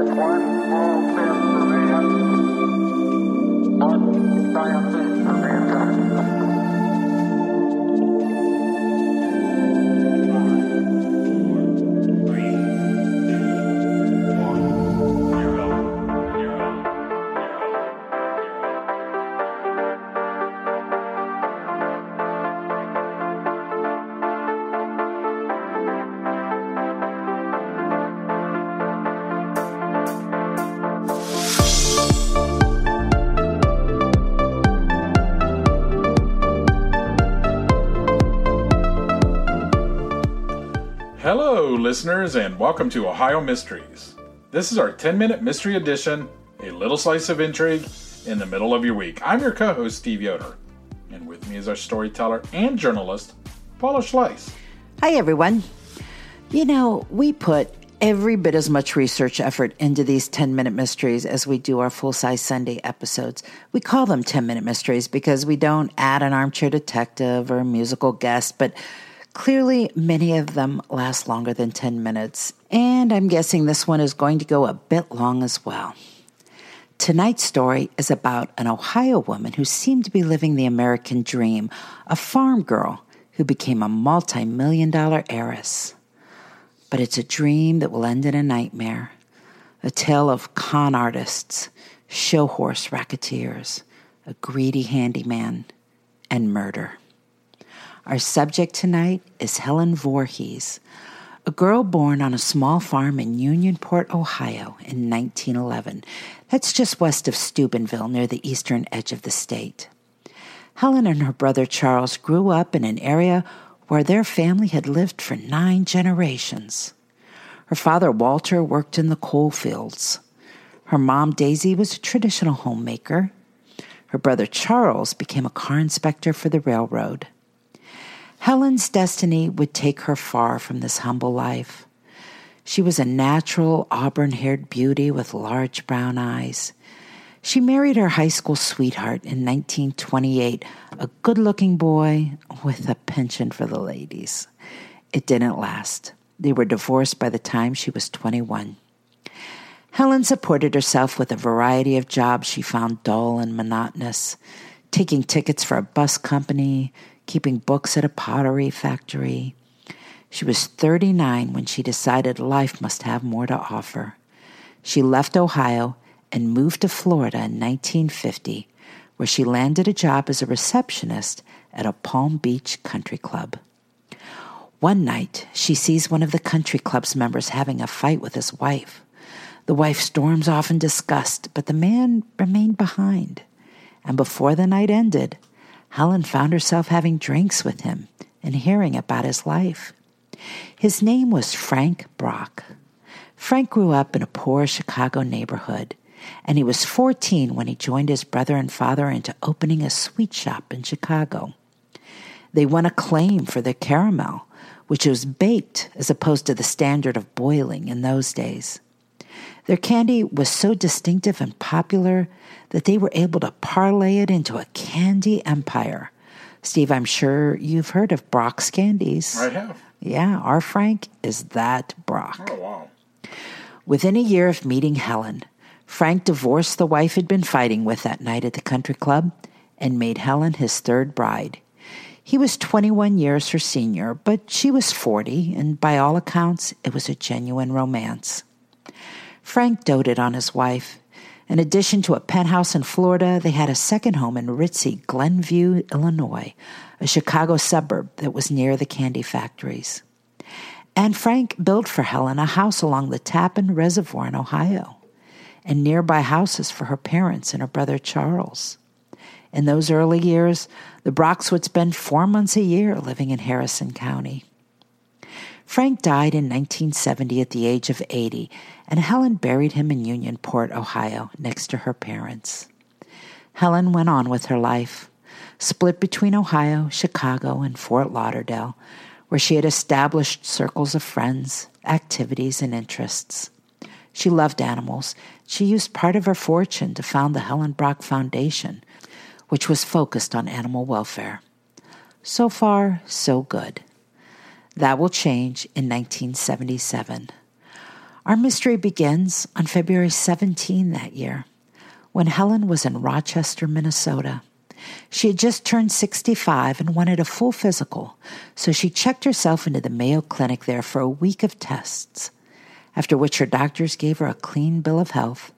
one giant leap for mankind. Hello, listeners, and welcome to Ohio Mysteries. This is our 10 minute mystery edition, a little slice of intrigue in the middle of your week. I'm your co host, Steve Yoder, and with me is our storyteller and journalist, Paula Schleis. Hi, everyone. You know, we put every bit as much research effort into these 10 minute mysteries as we do our full size Sunday episodes. We call them 10 minute mysteries because we don't add an armchair detective or a musical guest, but clearly many of them last longer than 10 minutes. And I'm guessing this one is going to go a bit long as well. Tonight's story is about an Ohio woman who seemed to be living the American dream, a farm girl who became a multi million dollar heiress. But it's a dream that will end in a nightmare, a tale of con artists, show horse racketeers, a greedy handyman, and murder. Our subject tonight is Helen Vorhees, a girl born on a small farm in Unionport, Ohio in 1911. That's just west of Steubenville near the eastern edge of the state. Helen and her brother Charles grew up in an area where their family had lived for nine generations. Her father Walter worked in the coal fields. Her mom Daisy was a traditional homemaker. Her brother Charles became a car inspector for the railroad. Helen's destiny would take her far from this humble life. She was a natural auburn haired beauty with large brown eyes. She married her high school sweetheart in 1928, a good looking boy with a penchant for the ladies. It didn't last. They were divorced by the time she was 21. Helen supported herself with a variety of jobs she found dull and monotonous taking tickets for a bus company, keeping books at a pottery factory. She was 39 when she decided life must have more to offer. She left Ohio and moved to Florida in 1950, where she landed a job as a receptionist at a Palm Beach country club. One night, she sees one of the country club's members having a fight with his wife. The wife storms off in disgust, but the man remained behind. And before the night ended, Helen found herself having drinks with him and hearing about his life. His name was Frank Brach. Frank grew up in a poor Chicago neighborhood, and he was 14 when he joined his brother and father into opening a sweet shop in Chicago. They won acclaim for their caramel, which was baked as opposed to the standard of boiling in those days. Their candy was so distinctive and popular that they were able to parlay it into a candy empire. Steve, I'm sure you've heard of Brach's candies. I have. Yeah, our Frank is that Brach. Oh, wow. Within a year of meeting Helen, Frank divorced the wife he'd been fighting with that night at the country club and made Helen his third bride. He was 21 years her senior, but she was 40, and by all accounts, it was a genuine romance. Frank doted on his wife. In addition to a penthouse in Florida, they had a second home in ritzy Glenview, Illinois, a Chicago suburb that was near the candy factories. And Frank built for Helen a house along the Tappan Reservoir in Ohio, and nearby houses for her parents and her brother Charles. In those early years, the Brachs would spend four months a year living in Harrison County. Frank died in 1970 at the age of 80, and Helen buried him in Unionport, Ohio, next to her parents. Helen went on with her life, split between Ohio, Chicago, and Fort Lauderdale, where she had established circles of friends, activities, and interests. She loved animals. She used part of her fortune to found the Helen Brach Foundation, which was focused on animal welfare. So far, so good. That will change in 1977. Our mystery begins on February 17 that year when Helen was in Rochester, Minnesota. She had just turned 65 and wanted a full physical, so she checked herself into the Mayo Clinic there for a week of tests, after which her doctors gave her a clean bill of health,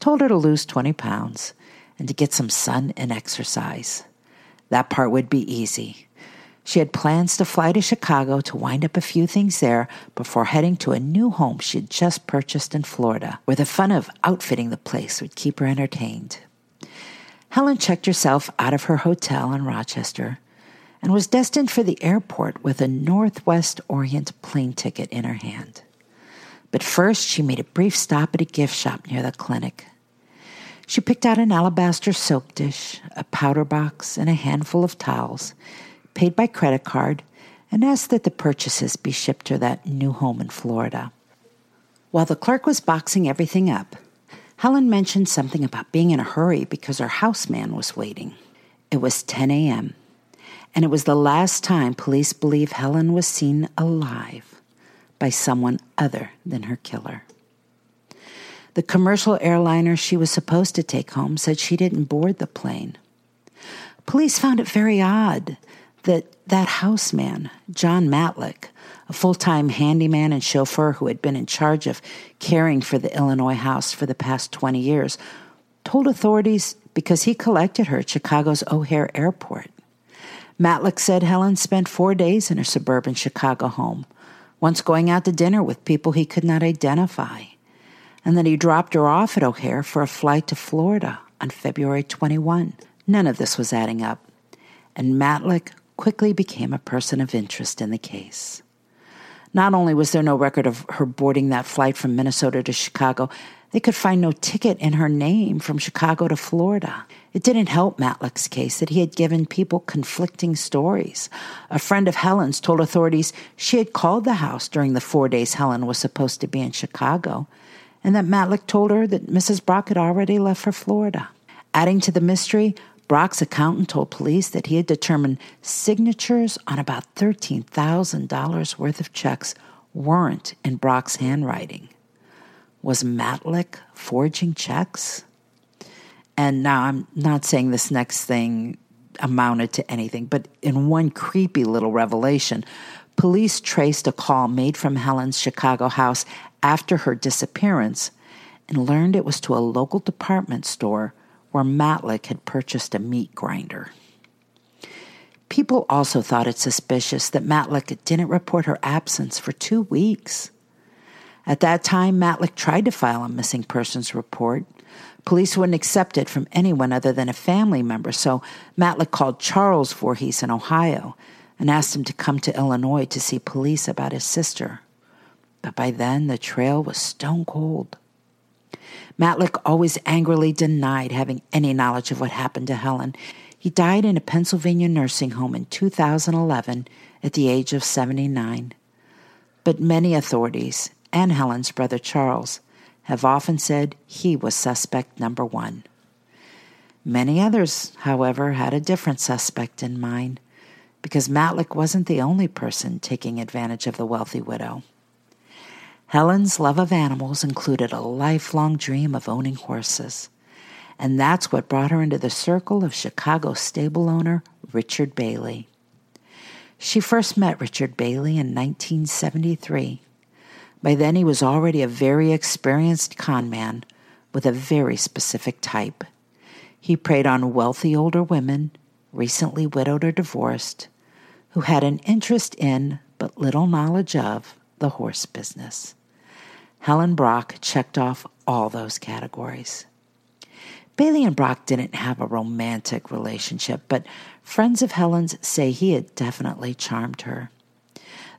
told her to lose 20 pounds, and to get some sun and exercise. That part would be easy. She had plans to fly to Chicago to wind up a few things there before heading to a new home she had just purchased in Florida, where the fun of outfitting the place would keep her entertained. Helen checked herself out of her hotel in Rochester and was destined for the airport with a Northwest Orient plane ticket in her hand. But first, she made a brief stop at a gift shop near the clinic. She picked out an alabaster soap dish, a powder box, and a handful of towels, paid by credit card, and asked that the purchases be shipped to that new home in Florida. While the clerk was boxing everything up, Helen mentioned something about being in a hurry because her houseman was waiting. It was 10 a.m., and it was the last time police believe Helen was seen alive by someone other than her killer. The commercial airliner she was supposed to take home said she didn't board the plane. Police found it very odd that that houseman, John Matlick, a full time handyman and chauffeur who had been in charge of caring for the Illinois house for the past 20 years, told authorities because he collected her at Chicago's O'Hare Airport. Matlick said Helen spent four days in her suburban Chicago home, once going out to dinner with people he could not identify, and that he dropped her off at O'Hare for a flight to Florida on February 21. None of this was adding up, and Matlick quickly became a person of interest in the case. Not only was there no record of her boarding that flight from Minnesota to Chicago, they could find no ticket in her name from Chicago to Florida. It didn't help Matlick's case that he had given people conflicting stories. A friend of Helen's told authorities she had called the house during the four days Helen was supposed to be in Chicago, and that Matlick told her that Mrs. Brach had already left for Florida. Adding to the mystery, Brach's accountant told police that he had determined signatures on about $13,000 worth of checks weren't in Brach's handwriting. Was Matlick forging checks? And now I'm not saying this next thing amounted to anything, but in one creepy little revelation, police traced a call made from Helen's Chicago house after her disappearance and learned it was to a local department store where Matlick had purchased a meat grinder. People also thought it suspicious that Matlick didn't report her absence for two weeks. At that time, Matlick tried to file a missing persons report. Police wouldn't accept it from anyone other than a family member, so Matlick called Charles Vorhees in Ohio and asked him to come to Illinois to see police about his sister. But by then, the trail was stone cold. Matlick always angrily denied having any knowledge of what happened to Helen. He died in a Pennsylvania nursing home in 2011 at the age of 79. But many authorities, and Helen's brother Charles, have often said he was suspect number one. Many others, however, had a different suspect in mind, because Matlick wasn't the only person taking advantage of the wealthy widow. Helen's love of animals included a lifelong dream of owning horses. And that's what brought her into the circle of Chicago stable owner Richard Bailey. She first met Richard Bailey in 1973. By then, he was already a very experienced con man with a very specific type. He preyed on wealthy older women, recently widowed or divorced, who had an interest in, but little knowledge of, the horse business. Helen Brach checked off all those categories. Bailey and Brach didn't have a romantic relationship, but friends of Helen's say he had definitely charmed her.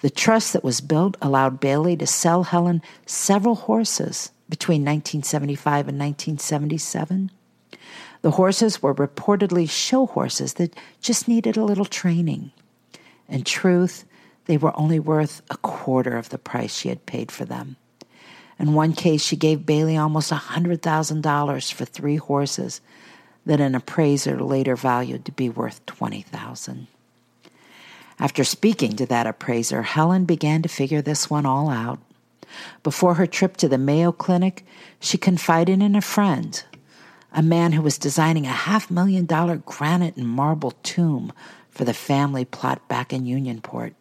The trust that was built allowed Bailey to sell Helen several horses between 1975 and 1977. The horses were reportedly show horses that just needed a little training. In truth, they were only worth a quarter of the price she had paid for them. In one case, she gave Bailey almost a $100,000 for three horses that an appraiser later valued to be worth 20000 After speaking to that appraiser, Helen began to figure this one all out. Before her trip to the Mayo Clinic, she confided in a friend, a man who was designing a half million dollar granite and marble tomb for the family plot back in Unionport.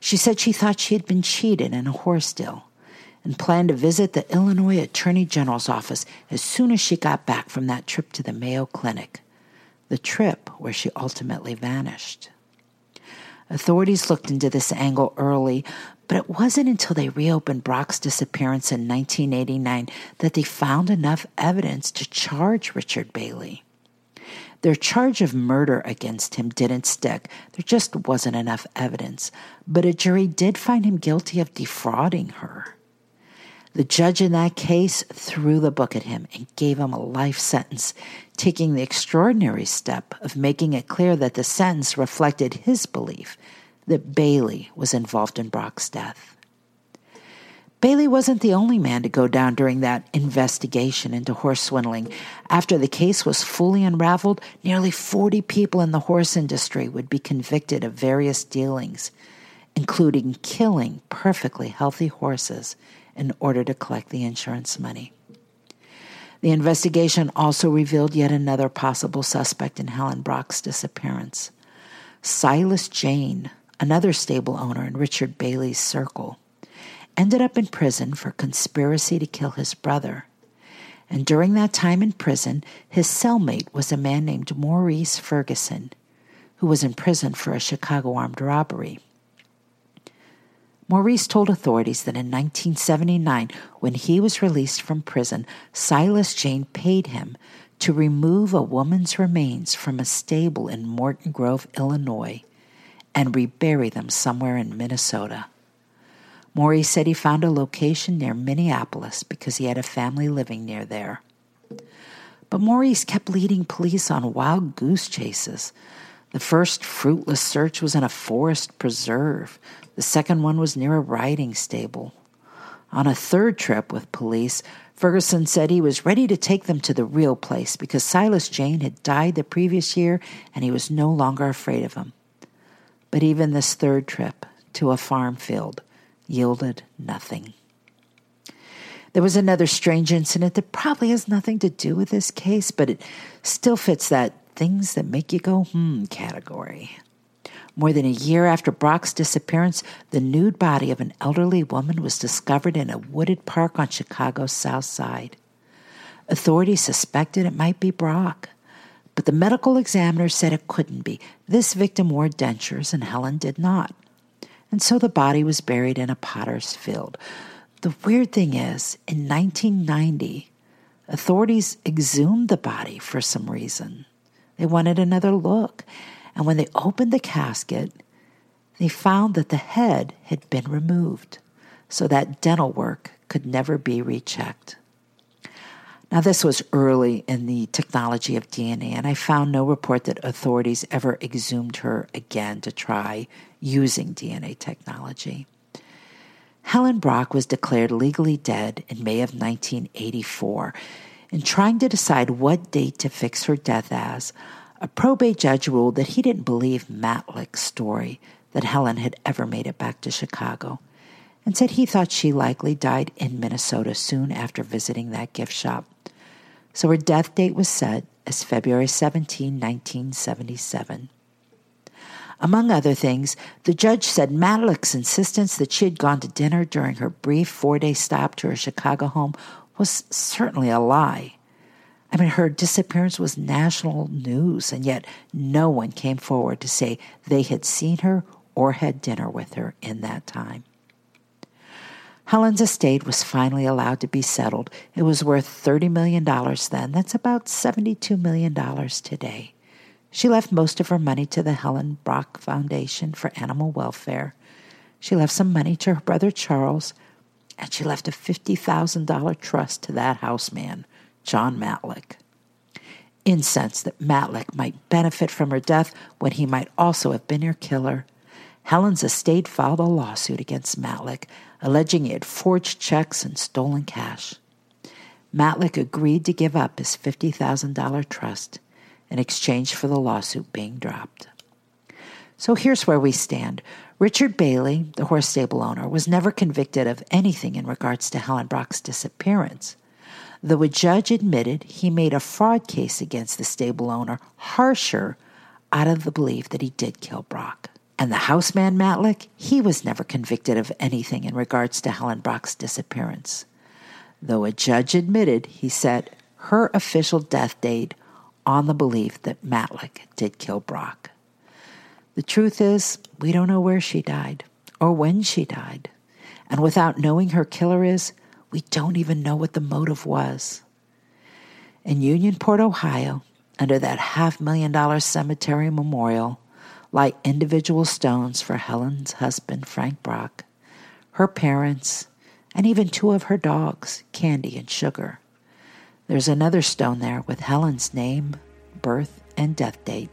She said she thought she had been cheated in a horse deal and planned to visit the Illinois Attorney General's office as soon as she got back from that trip to the Mayo Clinic, the trip where she ultimately vanished. Authorities looked into this angle early, but it wasn't until they reopened Brach's disappearance in 1989 that they found enough evidence to charge Richard Bailey. Their charge of murder against him didn't stick. There just wasn't enough evidence. But a jury did find him guilty of defrauding her. The judge in that case threw the book at him and gave him a life sentence, taking the extraordinary step of making it clear that the sentence reflected his belief that Bailey was involved in Brach's death. Bailey wasn't the only man to go down during that investigation into horse swindling. After the case was fully unraveled, nearly 40 people in the horse industry would be convicted of various dealings, including killing perfectly healthy horses in order to collect the insurance money. The investigation also revealed yet another possible suspect in Helen Brach's disappearance Silas Jayne, another stable owner in Richard Bailey's circle, ended up in prison for conspiracy to kill his brother. And during that time in prison, his cellmate was a man named Maurice Ferguson, who was in prison for a Chicago armed robbery. Maurice told authorities that in 1979, when he was released from prison, Silas Jayne paid him to remove a woman's remains from a stable in Morton Grove, Illinois, and rebury them somewhere in Minnesota. Maurice said he found a location near Minneapolis because he had a family living near there. But Maurice kept leading police on wild goose chases. The first fruitless search was in a forest preserve. The second one was near a riding stable. On a third trip with police, Ferguson said he was ready to take them to the real place because Silas Jayne had died the previous year and he was no longer afraid of him. But even this third trip to a farm field yielded nothing. There was another strange incident that probably has nothing to do with this case, but it still fits that things that make you go hmm category. More than a year after Brach's disappearance, the nude body of an elderly woman was discovered in a wooded park on Chicago's south side. Authorities suspected it might be Brach, but the medical examiner said it couldn't be. This victim wore dentures and Helen did not. And so the body was buried in a potter's field. The weird thing is, in 1990, authorities exhumed the body for some reason. They wanted another look. And when they opened the casket, they found that the head had been removed so that dental work could never be rechecked. Now, this was early in the technology of DNA, and I found no report that authorities ever exhumed her again to try using DNA technology. Helen Brach was declared legally dead in May of 1984. In trying to decide what date to fix her death as, a probate judge ruled that he didn't believe Matlick's story that Helen had ever made it back to Chicago and said he thought she likely died in Minnesota soon after visiting that gift shop. So her death date was set as February 17, 1977. Among other things, the judge said Matlick's insistence that she had gone to dinner during her brief four day stop to her Chicago home was certainly a lie. I mean, her disappearance was national news, and yet no one came forward to say they had seen her or had dinner with her in that time. Helen's estate was finally allowed to be settled. It was worth $30 million then. That's about $72 million today. She left most of her money to the Helen Brach Foundation for Animal Welfare. She left some money to her brother Charles, and she left a $50,000 trust to that houseman John Matlick. Incensed that Matlick might benefit from her death when he might also have been her killer, Helen's estate filed a lawsuit against Matlick, alleging he had forged checks and stolen cash. Matlick agreed to give up his $50,000 trust in exchange for the lawsuit being dropped. So here's where we stand. Richard Bailey, the horse stable owner, was never convicted of anything in regards to Helen Brach's disappearance, though a judge admitted he made a fraud case against the stable owner harsher out of the belief that he did kill Brach. And the houseman Matlick, he was never convicted of anything in regards to Helen Brach's disappearance, though a judge admitted he set her official death date on the belief that Matlick did kill Brach. The truth is, we don't know where she died or when she died. And without knowing her killer is, we don't even know what the motive was. In Unionport, Ohio, under that half million dollar cemetery memorial, lie individual stones for Helen's husband, Frank Brach, her parents, and even two of her dogs, Candy and Sugar. There's another stone there with Helen's name, birth, and death date,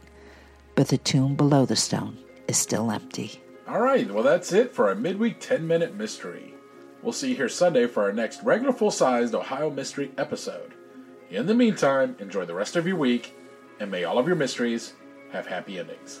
but the tomb below the stone is still empty. All right, well, that's it for our midweek 10 minute mystery. We'll see you here Sunday for our next regular full sized Ohio Mystery episode. In the meantime, enjoy the rest of your week, and may all of your mysteries have happy endings.